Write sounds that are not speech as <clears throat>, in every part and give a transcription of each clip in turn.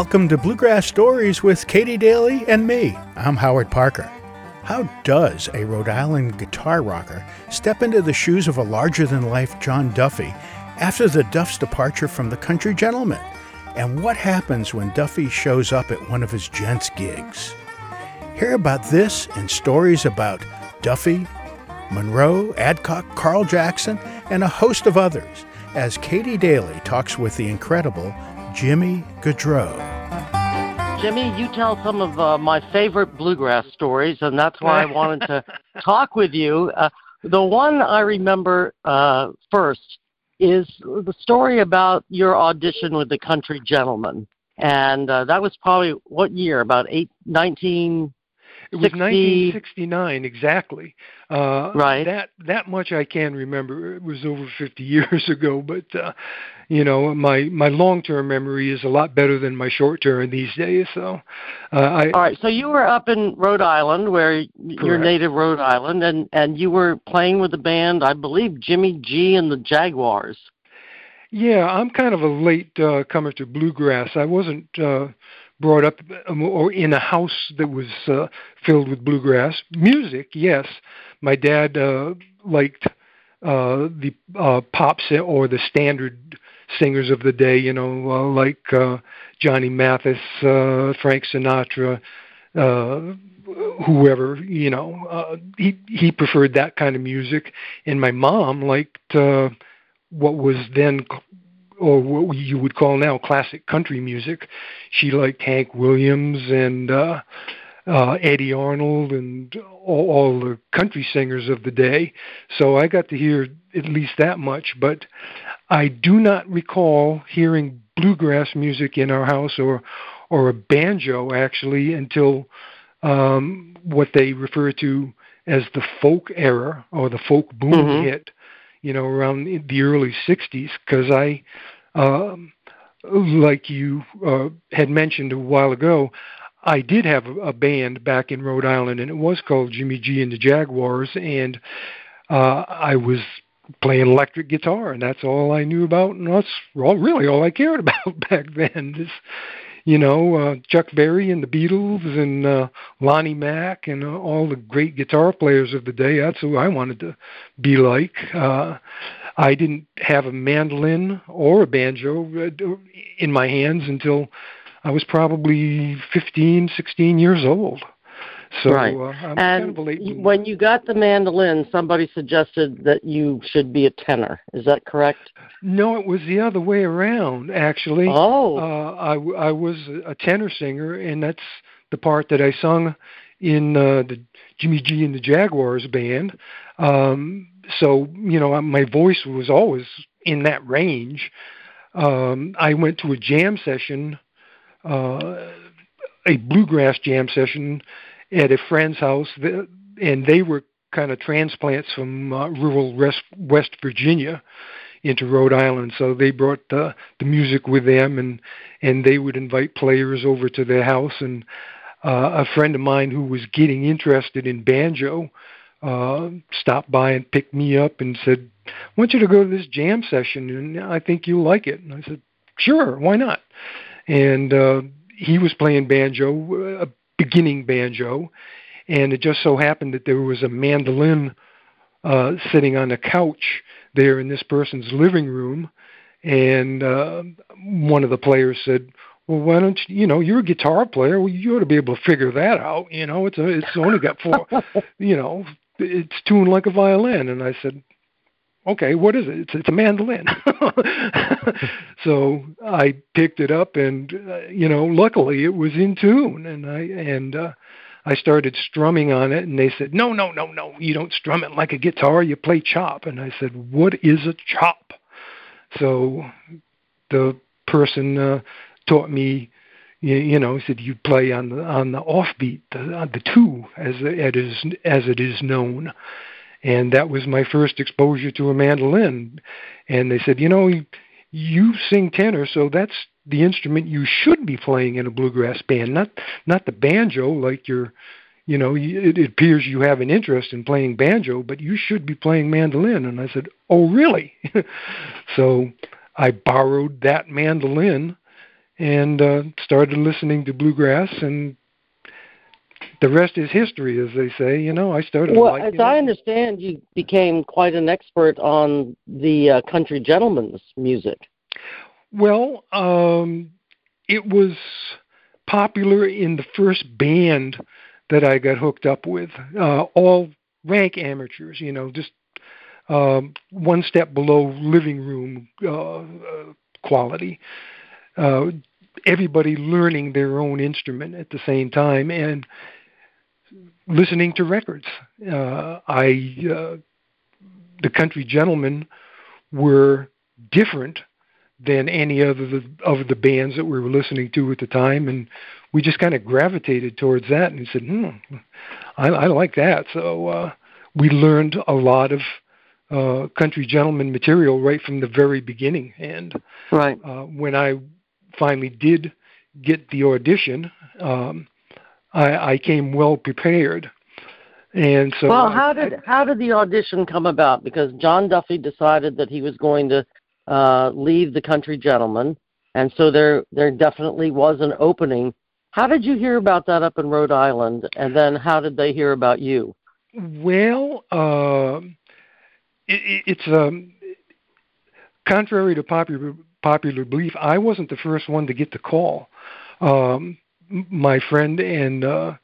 Welcome to Bluegrass Stories with Katy Daley and me. I'm Howard Parker. How does a Rhode Island guitar rocker step into the shoes of a larger than life John Duffy after the Duff's departure from the country gentleman? And what happens when Duffy shows up at one of his gents' gigs? Hear about this and stories about Duffy, Monroe, Adcock, Carl Jackson, and a host of others as Katy Daley talks with the incredible Jimmy Gaudreau. Jimmy, you tell some of uh, my favorite bluegrass stories, and that's why I wanted to <laughs> talk with you. Uh, the one I remember uh, first is the story about your audition with the Country Gentleman, and uh, that was probably what year? About eight, 19, it was 1969 exactly. Uh, right. That that much I can remember. It was over 50 <laughs> years ago, but uh, you know my my long term memory is a lot better than my short term these days. So, uh, I. All right. So you were up in Rhode Island, where Correct. your native Rhode Island, and and you were playing with the band, I believe Jimmy G and the Jaguars. Yeah, I'm kind of a late uh, comer to bluegrass. I wasn't uh, brought up um, or in a house that was uh, filled with bluegrass music. Yes, my dad uh, liked uh, the uh, pops or the standard singers of the day. You know, uh, like uh, Johnny Mathis, uh, Frank Sinatra. Uh, whoever you know uh, he he preferred that kind of music and my mom liked uh what was then or what you would call now classic country music. She liked Hank Williams and uh, uh, Eddy Arnold and all, all the country singers of the day. So I got to hear at least that much, but I do not recall hearing bluegrass music in our house or or a banjo actually until um, what they refer to as the folk era or the folk boom Mhm. hit you know, around the early 60s, because I, um, like you uh, had mentioned a while ago, I did have a, a band back in Rhode Island, and it was called Jimmy G and the Jaguars, and uh, I was playing electric guitar, and that's all I knew about, and that's all, really all I cared <laughs> about back then. Is, you know, uh, Chuck Berry and the Beatles and uh, Lonnie Mack and uh, all the great guitar players of the day. That's who I wanted to be like. Uh, I didn't have a mandolin or a banjo uh, in my hands until I was probably 15, 16 years old. So Right. uh, I'm kind And of late when you got the mandolin, somebody suggested that you should be a tenor. Is that correct? No, it was the other way around, actually. Oh, Uh, I, I was a tenor singer, and that's the part that I sung in uh, the Jimmy G and the Jaguars band. Um, so, you know, my voice was always in that range. Um, I went to a jam session, uh, a bluegrass jam session at a friend's house, and they were kind of transplants from uh, rural West, Virginia into Rhode Island. So they brought the the music with them, and and they would invite players over to their house. And uh, a friend of mine who was getting interested in banjo uh, stopped by and picked me up and said, "I want you to go to this jam session, and I think you'll like it." And I said, "Sure, why not?" And uh, he was playing banjo, a beginning banjo, and it just so happened that there was a mandolin uh, sitting on a couch there in this person's living room, and uh, one of the players said, "Well, why don't you? You know, you're a guitar player. Well, you ought to be able to figure that out. You know, it's a, it's only got four. <laughs> you know, it's tuned like a violin." And I said, "Okay, what is it? It's it's a mandolin." <laughs> so I picked it up, and uh, you know, luckily it was in tune, and I and. uh I started strumming on it, and they said, "No, no, no, no! You don't strum it like a guitar. You play chop." And I said, "What is a chop?" So the person uh, taught me, you, know, he said you play on the on the offbeat, the, on the two, as it is as it is known. And that was my first exposure to a mandolin. And they said, you know, you, sing tenor, so that's the instrument you should be playing in a bluegrass band, not not the banjo like you're you know, it, it appears you have an interest in playing banjo, but you should be playing mandolin. And I said, Oh, really? <laughs> so I borrowed that mandolin and uh, started listening to bluegrass, and the rest is history, as they say. You know, I started. Well, as I understand, you became quite an expert on the uh, country gentleman's music. Well, um, it was popular in the first band that I got hooked up with. Uh, all rank amateurs, you know, just um, one step below living room uh, uh, quality. Uh, everybody learning their own instrument at the same time and listening to records. Uh, I uh, the country gentlemen were different than any other the, of the bands that we were listening to at the time, and we just kind of gravitated towards that and said, "Hmm, I, I like that." So uh, we learned a lot of uh, country gentleman material right from the very beginning. And Right. uh, when I finally did get the audition, um, I, I came well prepared. And so, well, I- how did how did the audition come about? Because John Duffy decided that he was going to uh, leave the Country Gentleman, and so there there definitely was an opening. How did you hear about that up in Rhode Island, and then how did they hear about you? Well, um it, it, it's um, contrary to popular popular belief. I wasn't the first one to get the call. Um, my friend and uh,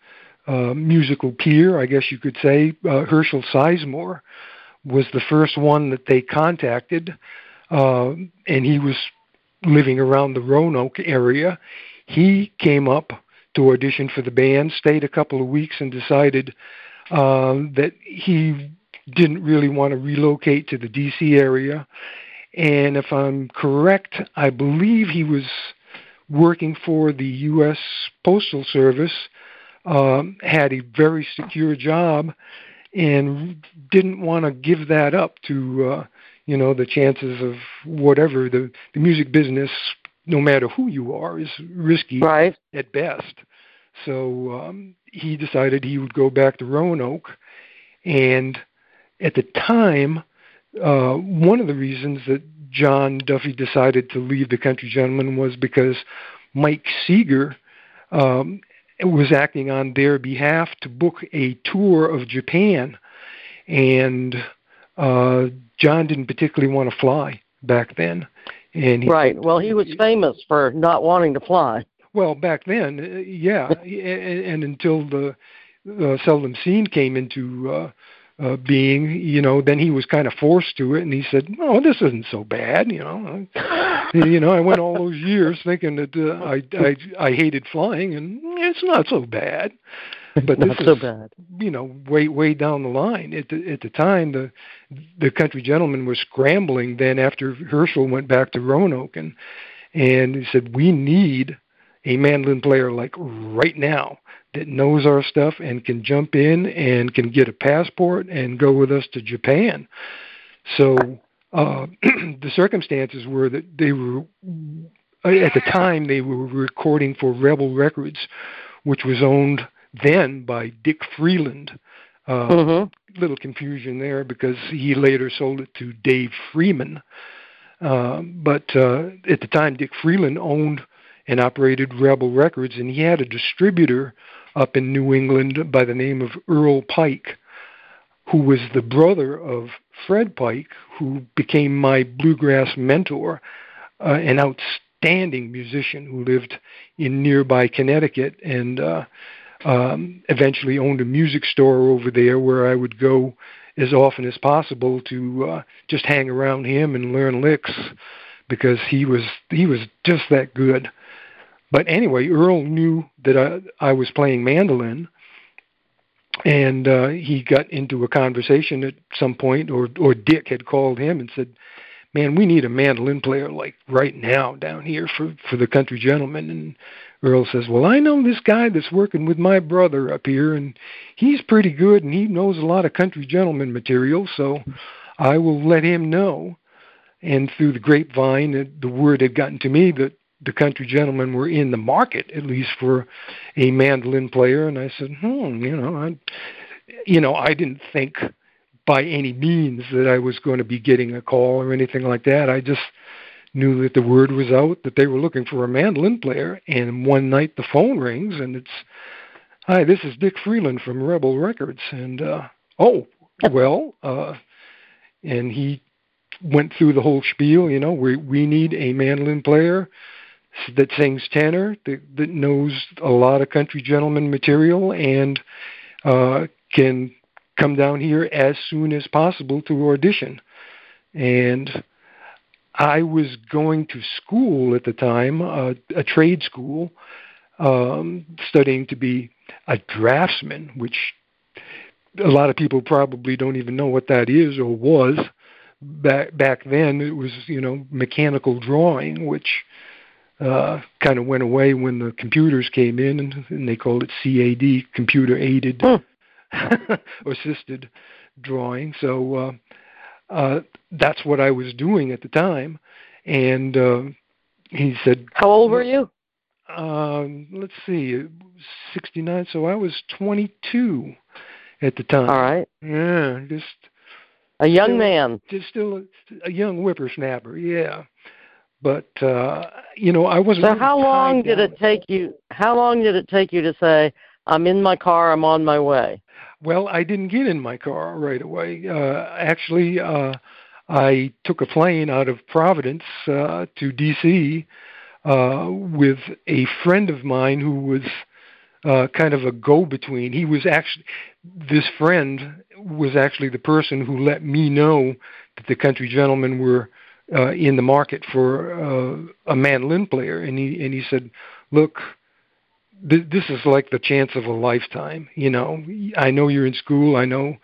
uh, musical peer, I guess you could say, uh, Herschel Sizemore, was the first one that they contacted, uh, and he was living around the Roanoke area. He came up to audition for the band, stayed a couple of weeks, and decided um, that he didn't really want to relocate to the D.C. area. And if I'm correct, I believe he was working for the U.S. Postal Service, um, had a very secure job, and didn't want to give that up to, uh, you know, the chances of whatever. The, the music business, no matter who you are, is risky Right. at best. So um, he decided he would go back to Roanoke. And at the time, uh, one of the reasons that John Duffy decided to leave the Country Gentleman was because Mike Seeger um, was acting on their behalf to book a tour of Japan. And uh, John didn't particularly want to fly back then. And he, Right. Well, he was famous for not wanting to fly. well, back then, uh, yeah, <laughs> and, and until the uh, Seldom Scene came into uh, uh, being, you know, then he was kind of forced to it, and he said, "No, this isn't so bad," you know. <laughs> you know, I went all those years thinking that uh, I I I hated flying, and it's not so bad. But this not so is, bad. you know, way way down the line. At the at the time, the the country gentleman was scrambling. Then after Herschel went back to Roanoke, and and he said, "We need a mandolin player like right now that knows our stuff and can jump in and can get a passport and go with us to Japan." So uh, <clears throat> the circumstances were that they were at the time they were recording for Rebel Records, which was owned then by Dick Freeland. Uh, hmm little confusion there because he later sold it to Dave Freeman. Uh, but uh, at the time, Dick Freeland owned and operated Rebel Records, and he had a distributor up in New England by the name of Earl Pike, who was the brother of Fred Pike, who became my bluegrass mentor, uh, an outstanding musician who lived in nearby Connecticut and uh, um, eventually owned a music store over there where I would go as often as possible to uh, just hang around him and learn licks because he was he was just that good. But anyway, Earl knew that I, I was playing mandolin, and uh, he got into a conversation at some point, or or Dick had called him and said, "Man, we need a mandolin player like right now down here for for the country gentleman." And Earl says, "Well, I know this guy that's working with my brother up here, and he's pretty good, and he knows a lot of country gentleman material, so I will let him know." And through the grapevine, the word had gotten to me that the country gentlemen were in the market, at least for a mandolin player. And I said, "Hmm, you know, I, you know, I didn't think by any means that I was going to be getting a call or anything like that. I just knew that the word was out that they were looking for a mandolin player. And one night the phone rings and it's, "Hi, this is Dick Freeland from Rebel Records." And uh, oh, well, uh, and he went through the whole spiel. You know, we we need a mandolin player that sings tenor, that, that knows a lot of country gentleman material, and uh, can come down here as soon as possible to audition. And I was going to school at the time, uh, a trade school, um, studying to be a draftsman, which a lot of people probably don't even know what that is or was. Back back then, it was you know mechanical drawing, which uh, kind of went away when the computers came in, and, and they called it CAD, computer aided, mm. <laughs> assisted drawing. So uh, uh, that's what I was doing at the time. And uh, he said, "How old were you?" Um, let's see, 69. So I was 22 at the time. All right. Yeah, just a young still, man. Just still a, a young whippersnapper. Yeah. But uh, you know, I wasn't. So how long did it take you? How long did it take you to say, "I'm in my car. I'm on my way"? Well, I didn't get in my car right away. Uh, actually, uh, I took a plane out of Providence uh, to D.C. Uh, with a friend of mine who was uh, kind of a go-between. He was actually this friend was actually the person who let me know that the country gentlemen were uh, in the market for uh, a mandolin player, and he and he said, "Look, th- this is like the chance of a lifetime. You know, I know you're in school. I know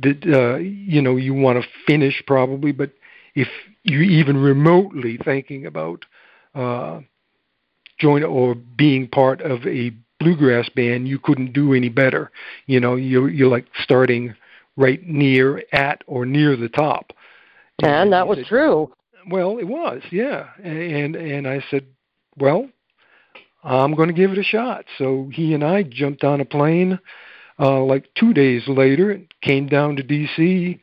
that uh, you know you want to finish probably, but if you're even remotely thinking about uh, join or being part of a bluegrass band, you couldn't do any better. You know, you're you're like starting right near at or near the top. And that was true. Well, it was, yeah. And and I said, well, I'm going to give it a shot. So he and I jumped on a plane uh, like two days later, came down to D.C.,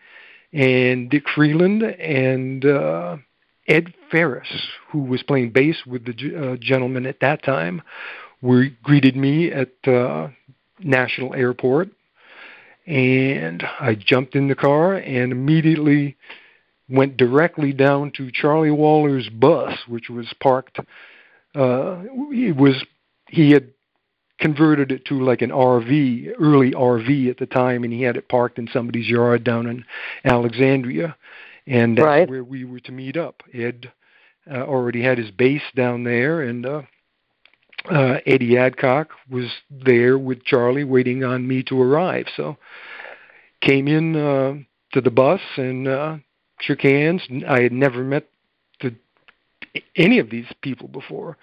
and Dick Freeland and uh, Ed Ferris, who was playing bass with the uh, gentleman at that time, were greeted me at uh, National Airport, and I jumped in the car and immediately went directly down to Charlie Waller's bus, which was parked. Uh, it was he had converted it to like an RV, early RV at the time, and he had it parked in somebody's yard down in Alexandria, and that's right. where we were to meet up. Ed uh, already had his bass down there, and uh, uh, Eddie Adcock was there with Charlie, waiting on me to arrive. So came in uh, to the bus and uh, shook hands. I had never met the, any of these people before,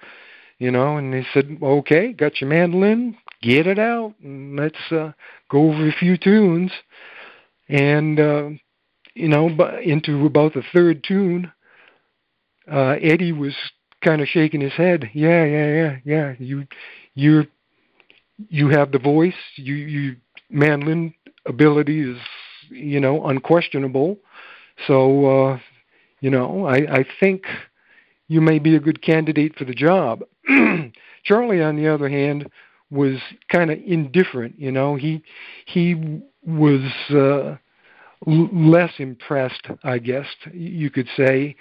you know. And they said, "Okay, got your mandolin, get it out, and let's uh, go over a few tunes." And uh, you know, into about the third tune, uh, Eddie was kind of shaking his head. Yeah, yeah, yeah, yeah. You, you, you have the voice. You, you mandolin ability is, you know, unquestionable. So, uh, you know, I, I think you may be a good candidate for the job. <clears throat> Charlie, on the other hand, was kind of indifferent. You know, he he was uh, l- less impressed, I guess you could say.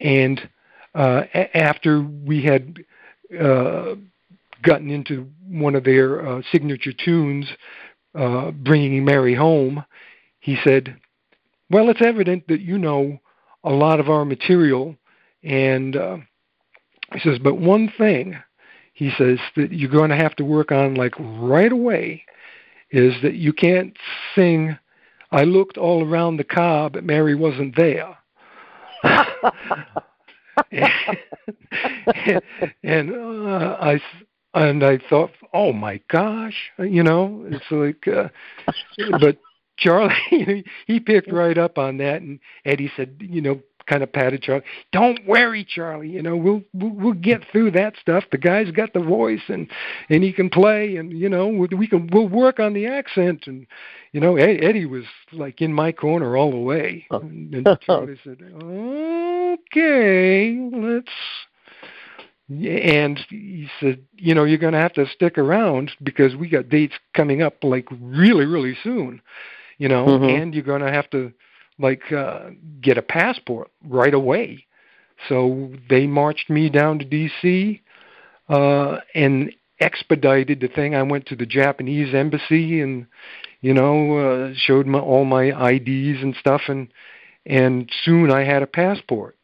And uh, a- after we had uh, gotten into one of their uh, signature tunes, uh, "Bringing Mary Home," he said, well, it's evident that you know a lot of our material. And uh, he says, but one thing, he says, that you're going to have to work on like right away is that you can't sing, I looked all around the car, but Mary wasn't there. <laughs> and, uh, I and I thought, oh my gosh, you know, it's like, uh, but Charlie, <laughs> he picked right up on that, and Eddie said, you know, kind of patted Charlie. Don't worry, Charlie. You know, we'll we'll, we'll get through that stuff. The guy's got the voice, and and he can play, and you know, we can we'll work on the accent. And you know, Eddie was like in my corner all the way. <laughs> Oh. And Charlie said, okay, let's. And he said, you know, you're going to have to stick around because we got dates coming up like really, really soon, you know, mm-hmm. and you're going to have to like uh, get a passport right away. So they marched me down to D.C. Uh, and expedited the thing. I went to the Japanese embassy and you know uh, showed my, all my IDs and stuff, and and soon I had a passport.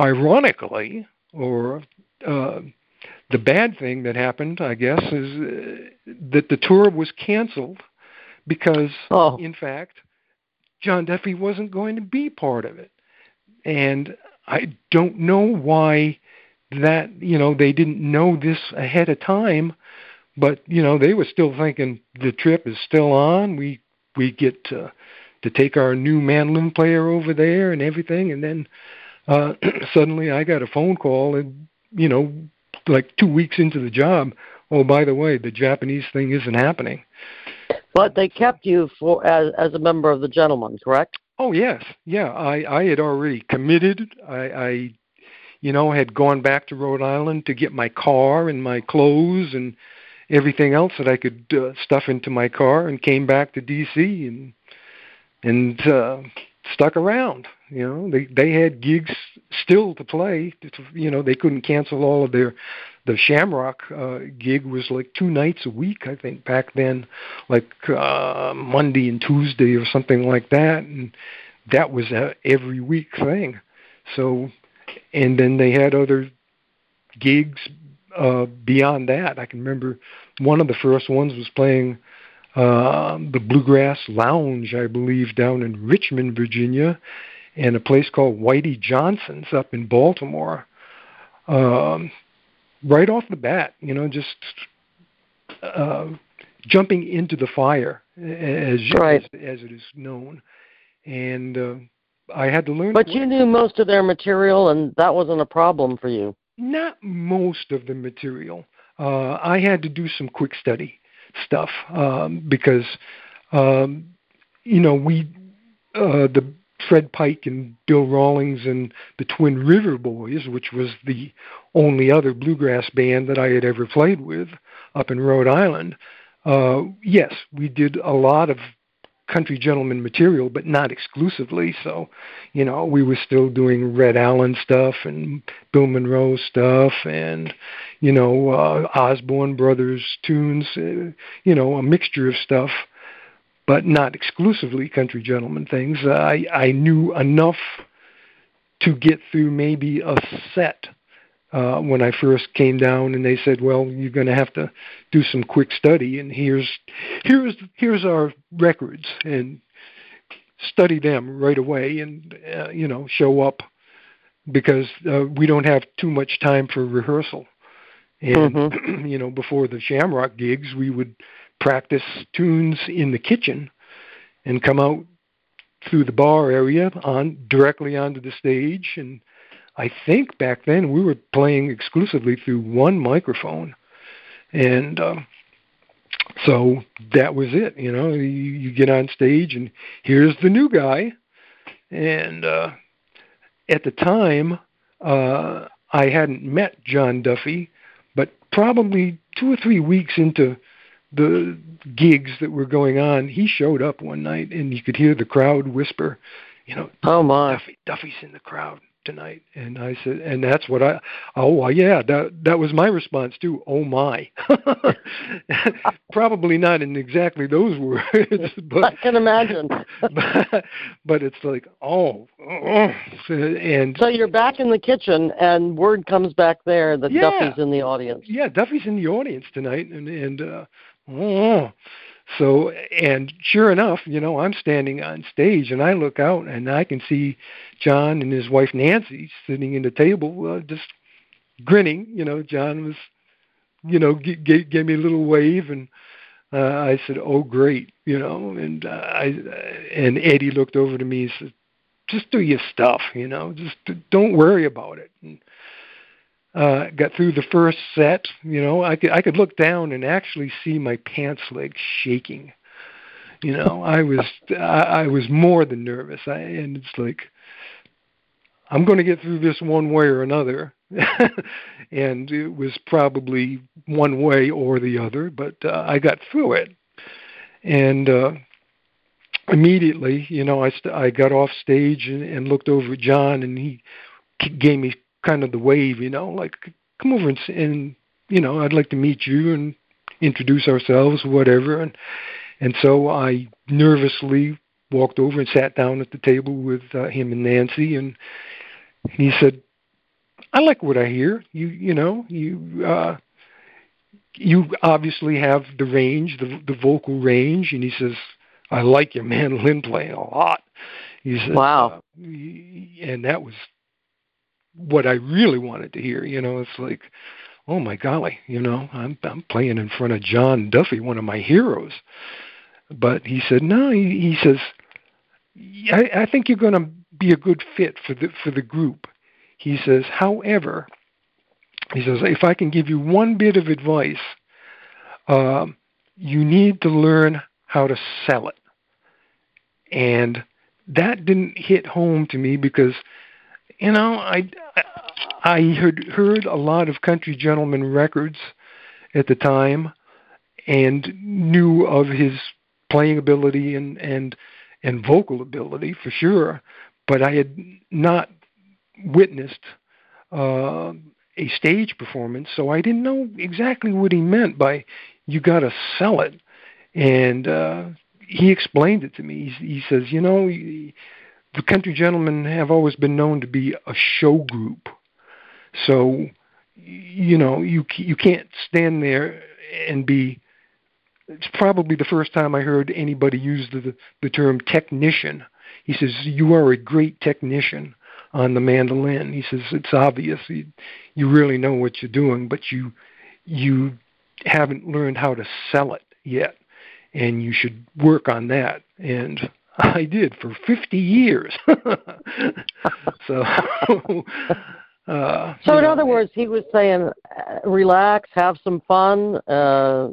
Ironically, or uh, the bad thing that happened, I guess, is uh, that the tour was canceled because, oh. in fact, John Duffy wasn't going to be part of it, and I don't know why that you know they didn't know this ahead of time but you know they were still thinking the trip is still on. We we get to to take our new mandolin player over there and everything. And then uh <clears throat> suddenly i got a phone call and you know like 2 weeks into the job oh by the way the japanese thing isn't happening but they kept you for as as a member of the gentlemen correct oh yes yeah i i had already committed i i you know, had gone back to Rhode Island to get my car and my clothes and everything else that I could uh, stuff into my car, and came back to D.C. and and uh, stuck around. You know, they they had gigs still to play. You know, they couldn't cancel all of their. The Shamrock uh, gig was like two nights a week, I think, back then, like uh, Monday and Tuesday or something like that, and that was a every week thing. So and then they had other gigs uh, beyond that. I can remember one of the first ones was playing uh, the Bluegrass Lounge, I believe, down in Richmond, Virginia, and a place called Whitey Johnson's up in Baltimore. Um, right off the bat, you know, just uh, jumping into the fire, as, right. as, as it is known, and uh, I had to learn. But you knew most of their material, and that wasn't a problem for you. Not most of the material. Uh, I had to do some quick study stuff um, because, um, you know, we uh, the Fred Pike and Bill Rawlings and the Twin River Boys, which was the only other bluegrass band that I had ever played with up in Rhode Island. Uh, yes, we did a lot of country gentleman material, but not exclusively. So, you know, we were still doing Red Allen stuff and Bill Monroe stuff, and you know, uh, Osborne Brothers tunes. Uh, you know, a mixture of stuff, but not exclusively country gentleman things. Uh, I I knew enough to get through maybe a set uh, when I first came down, and they said, "Well, you're going to have to do some quick study, and here's here's here's our records, and study them right away, and uh, you know, show up because uh, we don't have too much time for rehearsal." And mm-hmm. <clears throat> you know, before the Shamrock gigs, we would practice tunes in the kitchen and come out through the bar area on directly onto the stage and I think back then we were playing exclusively through one microphone, and um, so that was it. You know, you, you get on stage and here's the new guy, and uh, at the time uh, I hadn't met John Duffy, but probably two or three weeks into the gigs that were going on, he showed up one night and you could hear the crowd whisper, you know, "Oh my, Duffy, Duffy's in the crowd." tonight. And i said and that's what i oh well, yeah that that was my response too. Oh my. <laughs> Probably not in exactly those <laughs> words <laughs> but i can imagine. but, but it's like oh, oh and so you're back in the kitchen and word comes back there that yeah, duffy's in the audience. Yeah duffy's in the audience tonight. And and uh oh <laughs> so, and sure enough, you know, I'm standing on stage and I look out and I can see John and his wife Nancy sitting in the table, uh, just grinning. You know, John was, you know, g- g- gave me a little wave and uh, I said, "Oh, great," you know, and uh, I and Eddie looked over to me and said, "Just do your stuff, you know, just don't worry about it." And, uh, got through the first set, you know, I could I could look down and actually see my pants legs shaking. You know, I was I, I was more than nervous. I, and it's like I'm going to get through this one way or another. <laughs> and it was probably one way or the other, but uh, I got through it. And uh, immediately, you know, I st- I got off stage and, and looked over at John, and he gave me kind of the wave, you know, like come over and, and you know, I'd like to meet you and introduce ourselves, whatever. And and so I nervously walked over and sat down at the table with uh, him and Nancy, and he said, "I like what I hear. You you know you." uh you obviously have the range, the the vocal range, and he says, "I like your mandolin playing a lot." He says, "Wow," uh, and that was what I really wanted to hear. You know, it's like, oh my golly, you know, I'm I'm playing in front of John Duffy, one of my heroes. But he said, no. He, he says, I, I think you're going to be a good fit for the for the group. He says, however, he says, if I can give you one bit of advice, uh, you need to learn how to sell it. And that didn't hit home to me because you know, I I heard heard a lot of country gentleman records at the time, and knew of his playing ability and and and vocal ability for sure, but I had not witnessed uh, a stage performance, so I didn't know exactly what he meant by "you got to sell it." And uh, he explained it to me. He, he says, "You know." The country gentlemen have always been known to be a show group. So, you know, you you can't stand there and be. It's probably the first time I heard anybody use the the term technician. He says you are a great technician on the mandolin. He says it's obvious you, you really know what you're doing, but you you haven't learned how to sell it yet, and you should work on that. And I did for 50 years. <laughs> so, <laughs> uh, so in know, other words, he was saying, uh, relax, have some fun. Uh,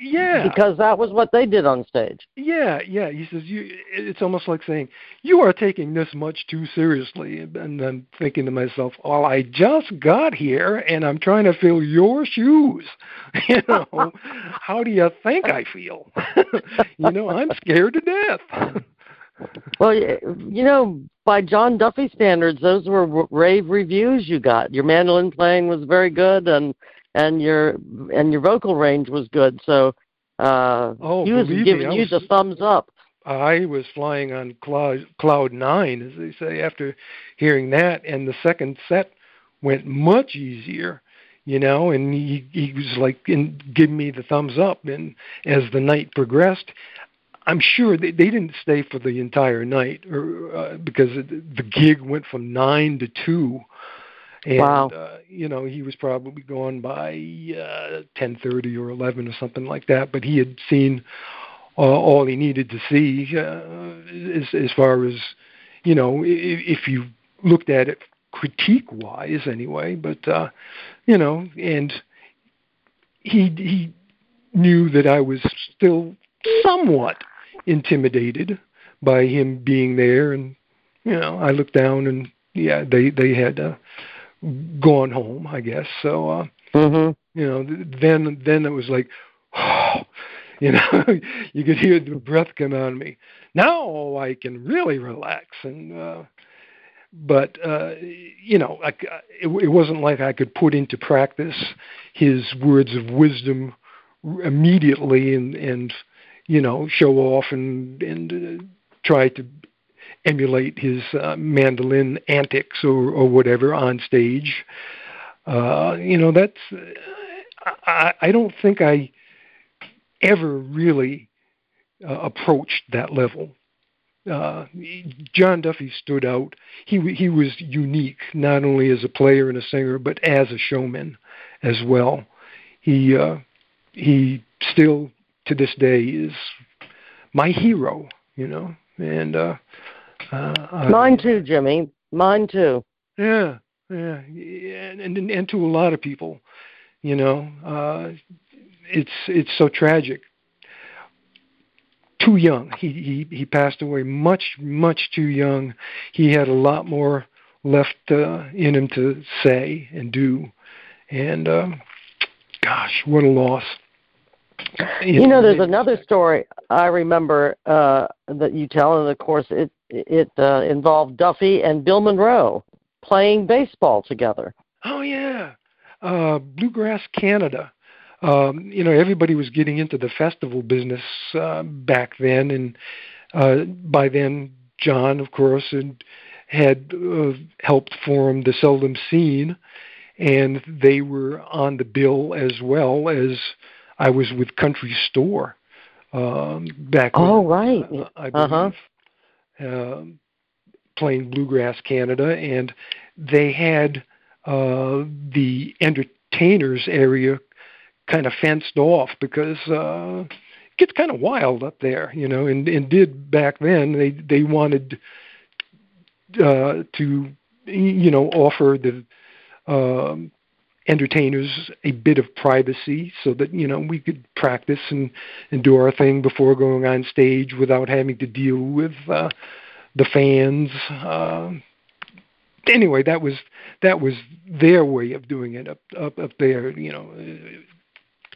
yeah, because that was what they did on stage. Yeah, yeah. He says you. It's almost like saying you are taking this much too seriously, and I'm thinking to myself, "Well, I just got here, and I'm trying to fill your shoes. <laughs> you know, how do you think I feel? <laughs> you know, I'm scared to death." <laughs> well, you know, by John Duffy standards, those were rave reviews you got. Your mandolin playing was very good, and and your and your vocal range was good. So uh, oh, he was giving me, you was, the thumbs up. I was flying on cloud cloud nine, as they say, after hearing that, and the second set went much easier. You know, and he he was like in, giving me the thumbs up. And as the night progressed, I'm sure they, they didn't stay for the entire night, or uh, because the gig went from nine to two and wow. uh, you know he was probably gone by uh, 10:30 or 11 or something like that. But he had seen uh, all he needed to see uh, as, as far as you know if, if you looked at it critique wise anyway. But uh, you know, and he he knew that I was still somewhat intimidated by him being there, and you know I looked down and yeah they they had. Uh, gone home, I guess. So, uh, mm-hmm. you know, then then it was like, oh, <sighs> you know, <laughs> you could hear the breath come out of me. Now I can really relax and. uh but uh, you know, I, it, it wasn't like I could put into practice his words of wisdom immediately and and you know show off and and uh, try to emulate his uh, mandolin antics or, or whatever on stage. Uh, you know, that's I, I don't think I ever really uh, approached that level. Uh, John Duffy stood out. He he was unique, not only as a player and a singer, but as a showman as well. He uh, he still to this day is my hero, you know, and uh, uh, Mine too, Jimmy. Mine too. Yeah, yeah, and and, and to a lot of people, you know, uh, it's it's so tragic. Too young. He he he passed away much much too young. He had a lot more left uh, in him to say and do. And um, gosh, what a loss! You know, there's another <laughs> story I remember uh, that you tell, and of course, it it uh, involved Duffy and Bill Monroe playing baseball together. Oh yeah, uh, Bluegrass Canada. Um, you know, everybody was getting into the festival business uh, back then, and uh, by then, John, of course, had had uh, helped form the Seldom Scene, and they were on the bill as well as I was with Country Store um, back. Oh, when, right. Uh, I believe. Uh-huh. Uh, playing Bluegrass Canada, and they had uh, the entertainers area kind of fenced off because uh, it gets kind of wild up there, you know. And, and did back then they they wanted uh, to you know offer the um, entertainers a bit of privacy so that you know we could practice and and do our thing before going on stage without having to deal with uh, the fans. Uh, anyway, that was that was their way of doing it up up up there. You know,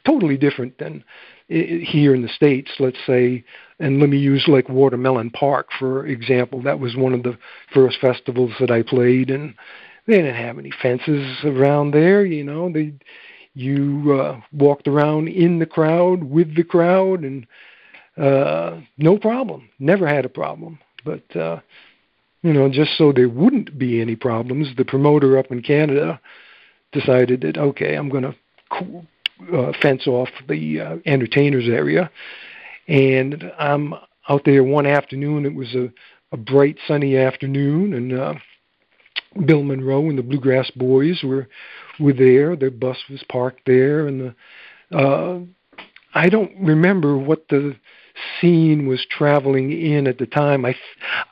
totally different than here in the states. Let's say, and let me use like Watermelon Park for example. That was one of the first festivals that I played, and they didn't have any fences around there. You know, they you uh, walked around in the crowd with the crowd, and uh, no problem. Never had a problem. But uh, you know, just so there wouldn't be any problems, the promoter up in Canada decided that okay, I'm going to uh, fence off the uh, entertainers area, and I'm out there one afternoon. It was a, a bright sunny afternoon, and uh, Bill Monroe and the Bluegrass Boys were were there. Their bus was parked there, and the uh, I don't remember what the scene was traveling in at the time. I,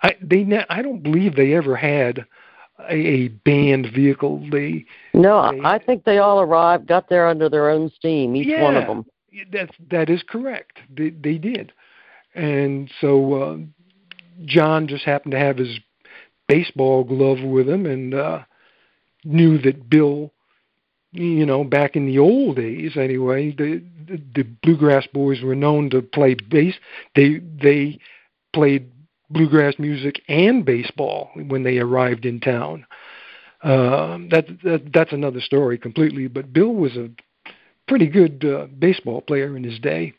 I they ne- I don't believe they ever had a, a band vehicle. They no, they, I think they all arrived, got there under their own steam, each yeah, one of them. That's that is correct. They they did, and so uh, John just happened to have his baseball glove with him and uh, knew that Bill you know, back in the old days anyway, the, the the bluegrass boys were known to play bass. They they played bluegrass music and baseball when they arrived in town. Uh, that, that that's another story completely. But Bill was a pretty good uh, baseball player in his day,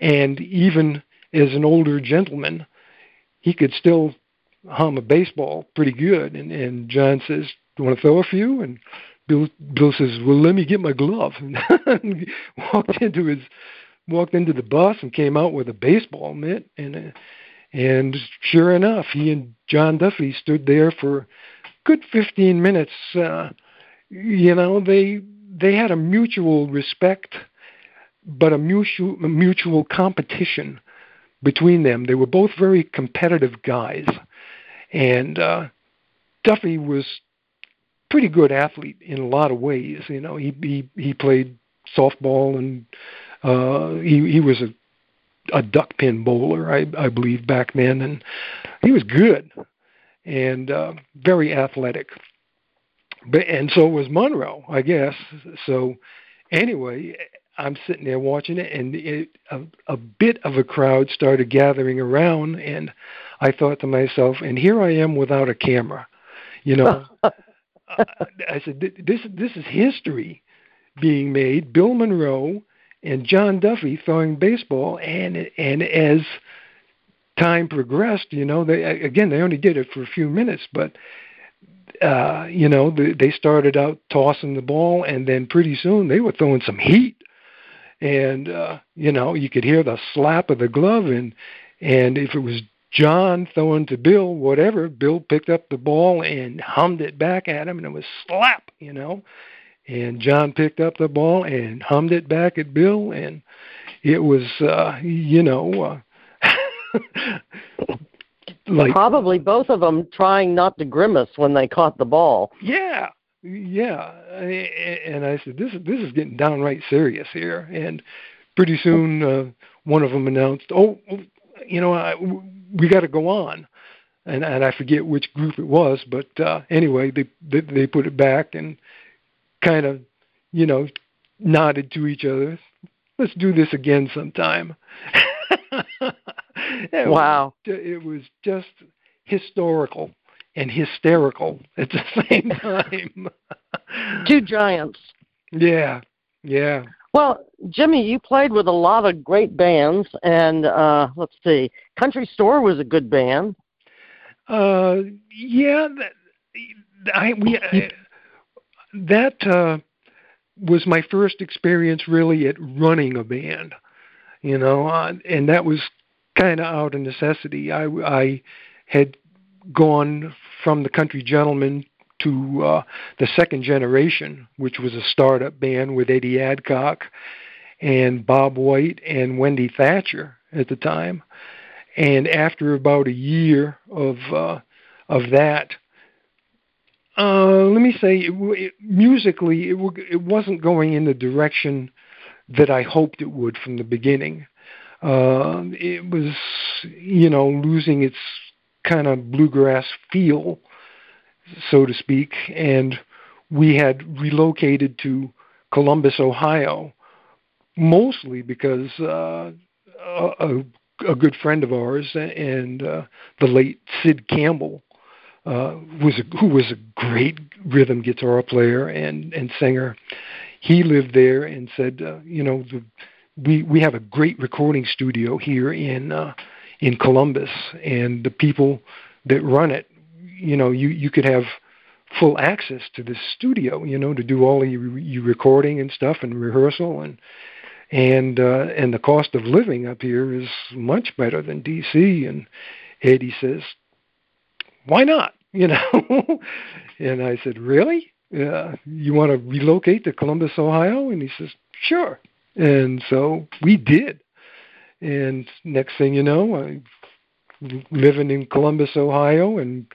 and even as an older gentleman, he could still hum a baseball pretty good. And and John says, "Do you want to throw a few?" And Bill Bill says, "Well, let me get my glove." <laughs> and walked into his walked into the bus and came out with a baseball mitt and and sure enough, he and John Duffy stood there for good 15 minutes. Uh, you know, they they had a mutual respect, but a mutual a mutual competition between them. They were both very competitive guys, and uh, Duffy was pretty good athlete in a lot of ways. You know, he he he played softball and uh, he he was a a duck pin bowler, I I believe back then, and he was good and uh, very athletic. But and so was Monroe, I guess. So anyway, I'm sitting there watching it, and it, a, a bit of a crowd started gathering around, and I thought to myself, and here I am without a camera, you know. <laughs> I said, this this is history being made. Bill Monroe and John Duffy throwing baseball, and and as time progressed, you know, they again they only did it for a few minutes, but uh, you know they, they started out tossing the ball, and then pretty soon they were throwing some heat, and uh, you know you could hear the slap of the glove, and and if it was John throwing to Bill, whatever, Bill picked up the ball and hummed it back at him, and it was slap, you know. And John picked up the ball and hummed it back at Bill, and it was, uh, you know, uh, <laughs> like probably both of them trying not to grimace when they caught the ball. Yeah, yeah. And I said, this is this is getting downright serious here. And pretty soon, uh, one of them announced, "Oh, you know, I, we got to go on. and and I forget which group it was, but uh, anyway, they, they they put it back and kind of, you know, nodded to each other. Let's do this again sometime. <laughs> it wow! Was, it was just historical and hysterical at the <laughs> same time. Two giants. Yeah, yeah. Well, Jimmy, you played with a lot of great bands, and uh, let's see, Country Store was a good band. Uh, yeah, that, I we I, that uh, was my first experience really at running a band, you know, uh, and that was kind of out of necessity. I I had gone from the Country Gentlemen to uh, the Second Generation, which was a startup band with Eddie Adcock and Bob White and Wendy Thatcher at the time. And after about a year of uh, of that, uh, let me say, it, it, musically, it, it wasn't going in the direction that I hoped it would from the beginning. Uh, it was, you know, losing its kind of bluegrass feel, so to speak, and we had relocated to Columbus, Ohio, mostly because uh, a, a good friend of ours and uh, the late Sid Campbell uh, was a, who was a great rhythm guitar player and and singer. He lived there and said, uh, you know, the, we we have a great recording studio here in uh, in Columbus, and the people that run it, you know, you you could have full access to this studio, you know, to do all your, your recording and stuff and rehearsal and and uh, and the cost of living up here is much better than DC. And Eddie says, "Why not?" <laughs> You know, and I said, "Really? Uh, you want to relocate to Columbus, Ohio?" And he says, "Sure." And so we did. And next thing you know, I'm living in Columbus, Ohio, and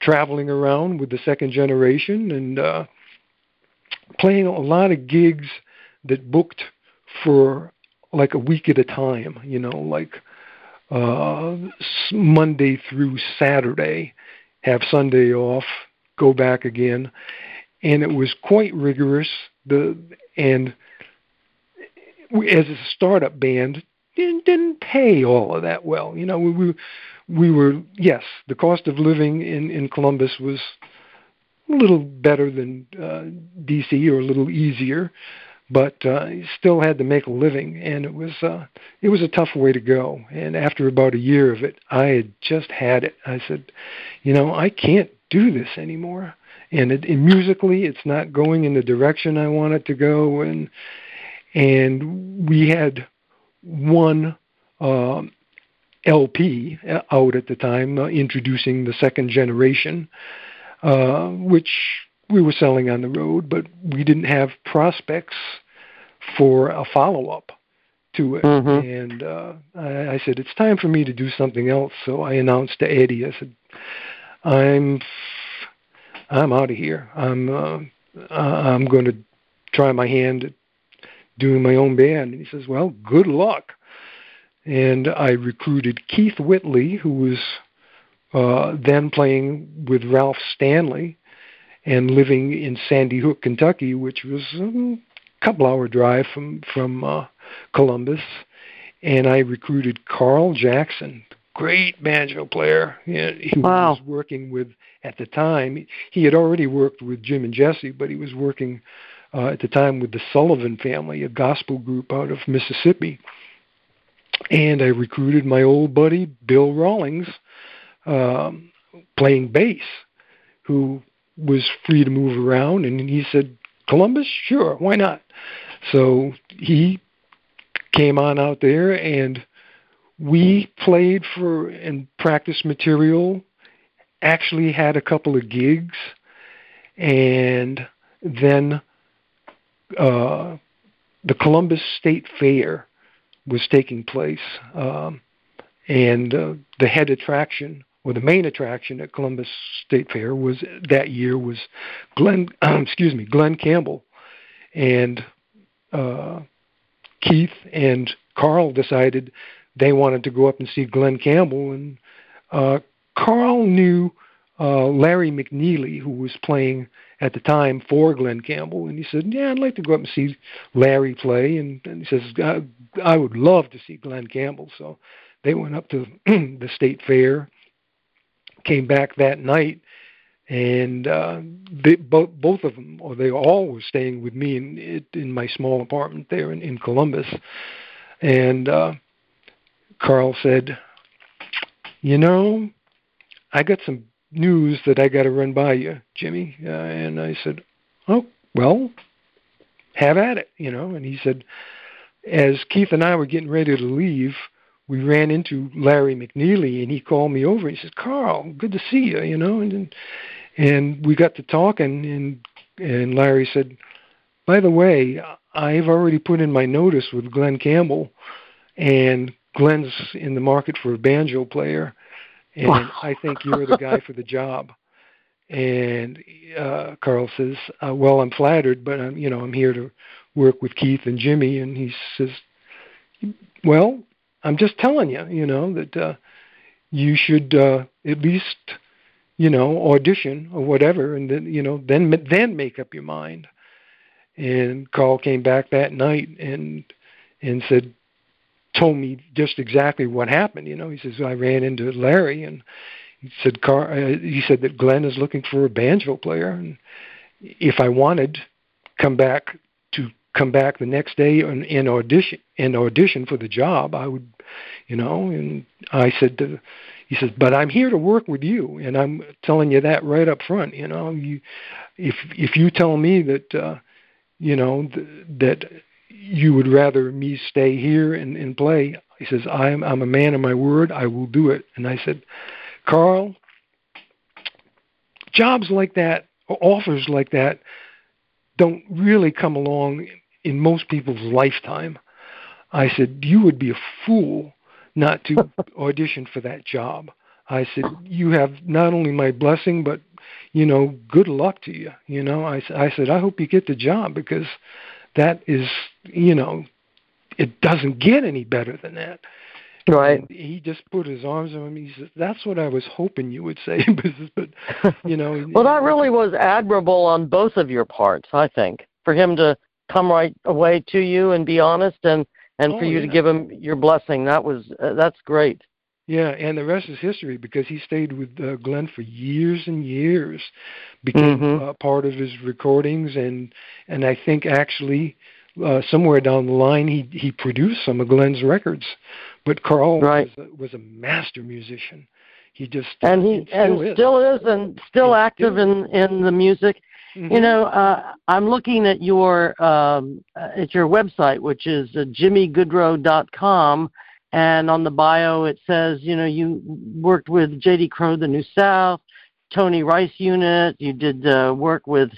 traveling around with the second generation and uh, playing a lot of gigs that booked for like a week at a time, you know, like uh, Monday through Saturday, have Sunday off, go back again, and it was quite rigorous. The and as a startup band, didn't didn't pay all of that well. You know, we we, we were yes, the cost of living in in Columbus was a little better than uh, DC or a little easier, but uh, still had to make a living, and it was uh, it was a tough way to go. And after about a year of it, I had just had it. I said, you know, I can't do this anymore. And, it, and musically, it's not going in the direction I want it to go. And and we had one uh, LP out at the time, uh, introducing the second generation, uh, which we were selling on the road, but we didn't have prospects for a follow up to it. Mm-hmm. And uh, I, I said, it's time for me to do something else. So I announced to Eddie, I said, I'm I'm out of here. I'm uh, I'm going to try my hand at doing my own band. And he says, well, good luck. And I recruited Keith Whitley, who was uh, then playing with Ralph Stanley and living in Sandy Hook, Kentucky, which was a couple hour drive from from uh, Columbus. And I recruited Carl Jackson, great banjo player. He wow. was working with at the time. He had already worked with Jim and Jesse, but he was working uh, at the time with the Sullivan family, a gospel group out of Mississippi. And I recruited my old buddy Bill Rawlings, um, playing bass, who was free to move around, and he said, "Columbus, sure, why not?" So he came on out there, and we played for and practiced material. Actually, had a couple of gigs, and then uh, the Columbus State Fair was taking place, um, and uh, the head attraction or the main attraction at Columbus State Fair was that year was Glenn, <clears throat> excuse me, Glen Campbell, and uh, Keith and Carl decided they wanted to go up and see Glen Campbell, and uh, Carl knew uh, Larry McNeely, who was playing at the time for Glen Campbell, and he said, "Yeah, I'd like to go up and see Larry play." And, and he says, I, "I would love to see Glen Campbell." So they went up to <clears throat> the state fair, came back that night, and uh, they, both both of them, or they all were staying with me in in my small apartment there in, in Columbus. And uh, Carl said, "You know, I got some news that I got to run by you, Jimmy." Uh, and I said, "Oh, well, have at it," you know. And he said, as Keith and I were getting ready to leave, we ran into Larry McNeely, and he called me over. And he said, "Carl, good to see you," you know. And and we got to talking, and and Larry said, "By the way, I've already put in my notice with Glen Campbell, and Glen's in the market for a banjo player, and I think you're the guy for the job." And uh, Carl says, uh, "Well, I'm flattered, but I'm you know I'm here to work with Keith and Jimmy." And he says, "Well, I'm just telling you, you know that uh, you should uh, at least." you know, audition or whatever, and then you know, then then make up your mind. And Carl came back that night and and said, told me just exactly what happened. You know, he says I ran into Larry and he said Car uh, he said that Glen is looking for a banjo player, and if I wanted, come back to come back the next day and, and audition and audition for the job, I would, you know. And I said to he says, "But I'm here to work with you, and I'm telling you that right up front. You know, you if if you tell me that uh, you know th- that you would rather me stay here and, and play, he says, I'm I'm a man of my word. I will do it. And I said, Carl, jobs like that, offers like that, don't really come along in most people's lifetime. I said, you would be a fool not to <laughs> audition for that job. I said, you have not only my blessing, but you know, good luck to you. You know, I, I said, I hope you get the job because that is, you know, it doesn't get any better than that. Right. And he just put his arms around me. He said, "That's what I was hoping you would say." <laughs> but you know. well, that really was admirable on both of your parts. I think for him to come right away to you and be honest and and oh, for you yeah. to give him your blessing. That was uh, that's great. Yeah, and the rest is history because he stayed with uh, Glen for years and years, became Mhm. uh, part of his recordings, and and I think actually uh, somewhere down the line he he produced some of Glen's records. But Carl Right. was, a, was a master musician. He just And he still and is. still is and still And active still- in in the music. Mhm. You know, uh, I'm looking at your um, uh, at your website, which is uh, jimmygoodrow.com, and on the bio it says, you know, you worked with J.D. Crowe, the New South, Tony Rice Unit. You did uh, work with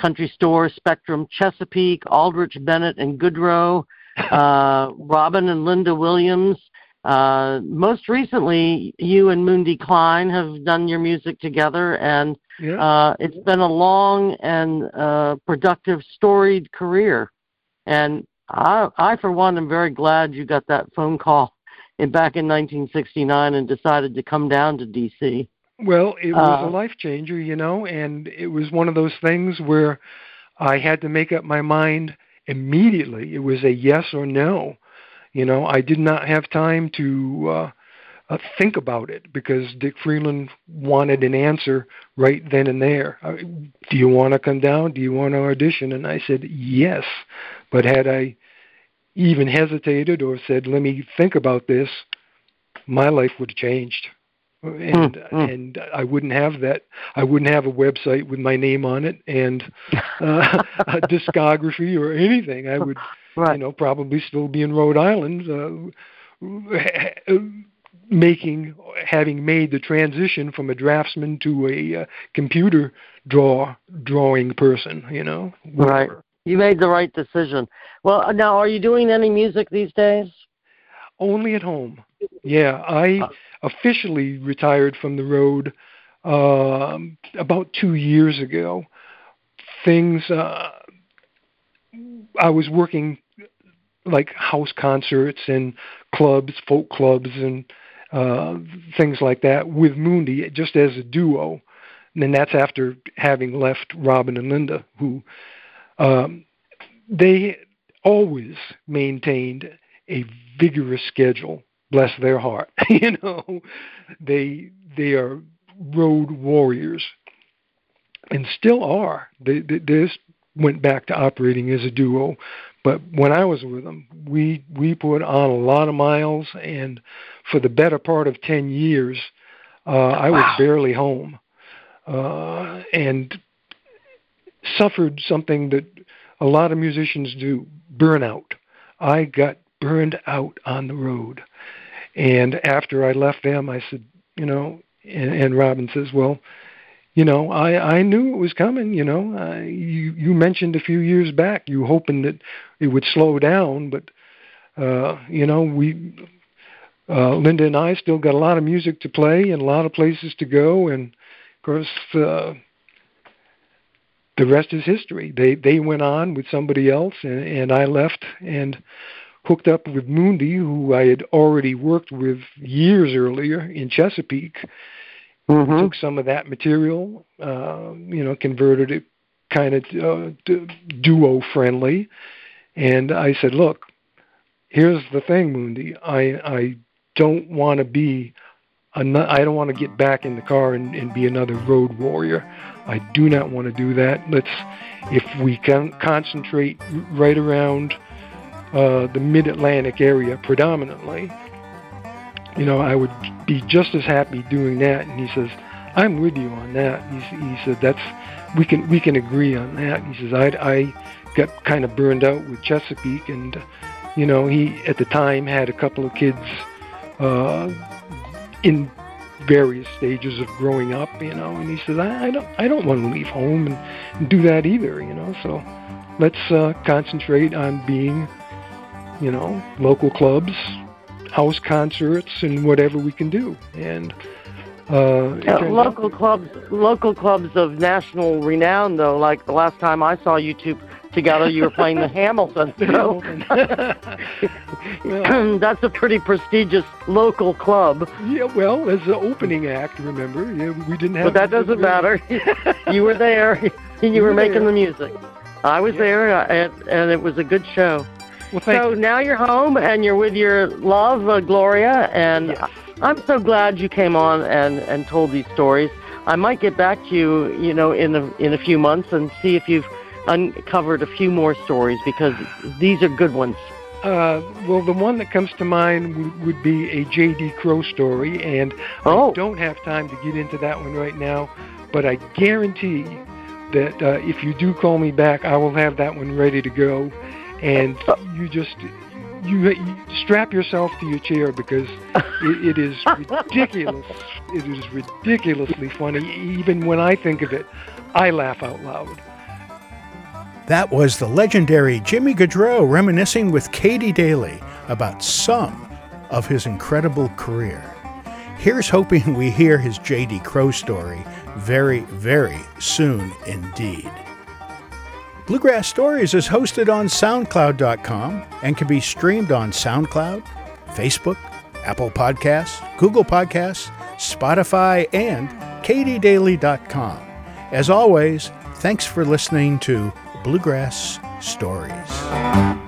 Country Store, Spectrum, Chesapeake, Auldridge Bennett, and Gaudreau, <laughs> uh, Robin and Linda Williams. Uh, most recently, you and Moondi Klein have done your music together, and yeah. uh, it's been a long and uh, productive, storied career. And I, I, for one, am very glad you got that phone call in, back in 1969 and decided to come down to D.C. Well, it was Uh, a life changer, you know, and it was one of those things where I had to make up my mind immediately. It was a yes or no. You know, I did not have time to uh, uh, think about it because Dick Freeland wanted an answer right then and there. Uh, do you want to come down? Do you want to audition? And I said yes. But had I even hesitated or said, "Let me think about this," my life would have changed and Hmm, hmm. and I wouldn't have that. I wouldn't have a website with my name on it and <laughs> uh, a discography or anything. I would, Right. you know, probably still be in Rhode Island, uh, making having made the transition from a draftsman to a uh, computer draw drawing person. You know, Right. whatever. You made the right decision. Well, uh, now, are you doing any music these days? Only at home. Yeah, I officially retired from the road um, about two years ago. Things uh, I was working like house concerts and clubs, folk clubs, and uh, things like that with Moondi, just as a duo. And that's after having left Robin and Linda, who um, they always maintained a vigorous schedule. Bless their heart. <laughs> you know, they they are road warriors, and still are. They, they, just went back to operating as a duo. But when I was with them, we we put on a lot of miles, and for the better part of ten years, uh, I was wow. barely home, uh, and suffered something that a lot of musicians do: burnout. I got burned out on the road, and after I left them, I said, you know, and, and Robin says, well, you know, I I knew it was coming. You know, uh, you you mentioned a few years back you hoping that it would slow down, but uh, you know we. Uh, Linda and I still got a lot of music to play and a lot of places to go, and of course, uh, the rest is history. They they went on with somebody else, and, and I left and hooked up with Moondi, who I had already worked with years earlier in Chesapeake, Mm-hmm. Took some of that material, uh, you know, converted it kind of uh, d- duo friendly, and I said, look, here's the thing, Moondi. I I don't want to be. An- I don't want to get back in the car and, and be another road warrior. I do not want to do that. Let's, if we can concentrate right around uh, the Mid-Atlantic area predominantly, you know, I would be just as happy doing that. And he says, I'm with you on that. He, he said, that's, we can, we can agree on that. He says, I, I got kind of burned out with Chesapeake and, you know, he at the time had a couple of kids, uh, in various stages of growing up, you know, and he says, I, I don't, I don't want to leave home and, and do that either, you know, so let's, uh, concentrate on being, you know, local clubs, house concerts and whatever we can do. And uh, yeah, local out, clubs, local clubs of national renown, though. Like the last time I saw you two together, you were playing the <laughs> Hamilton. So well, <laughs> that's a pretty prestigious local club. Yeah, well, as the opening act, remember, yeah, we didn't have. But that doesn't matter. <laughs> you were there. You, you were, were making there. the music. I was yeah. there, and, and it was a good show. Well, so you. now you're home and you're with your love, uh, Gloria, and yes. I'm so glad you came on and, and told these stories. I might get back to you, you know, in a, in a few months and see if you've uncovered a few more stories because these are good ones. Uh, well, the one that comes to mind would, would be a J.D. Crowe story, and oh. I don't have time to get into that one right now, but I guarantee that uh, if you do call me back, I will have that one ready to go and you just you, you strap yourself to your chair because <laughs> it, it is ridiculous. it is ridiculously funny. Even when I think of it, I laugh out loud. That was the legendary Jimmy Gaudreau reminiscing with Katy Daley about some of his incredible career. Here's hoping we hear his J.D. Crowe story very, very soon indeed. Bluegrass Stories is hosted on SoundCloud.com and can be streamed on SoundCloud, Facebook, Apple Podcasts, Google Podcasts, Spotify, and KatyDaley.com. As always, thanks for listening to Bluegrass Stories.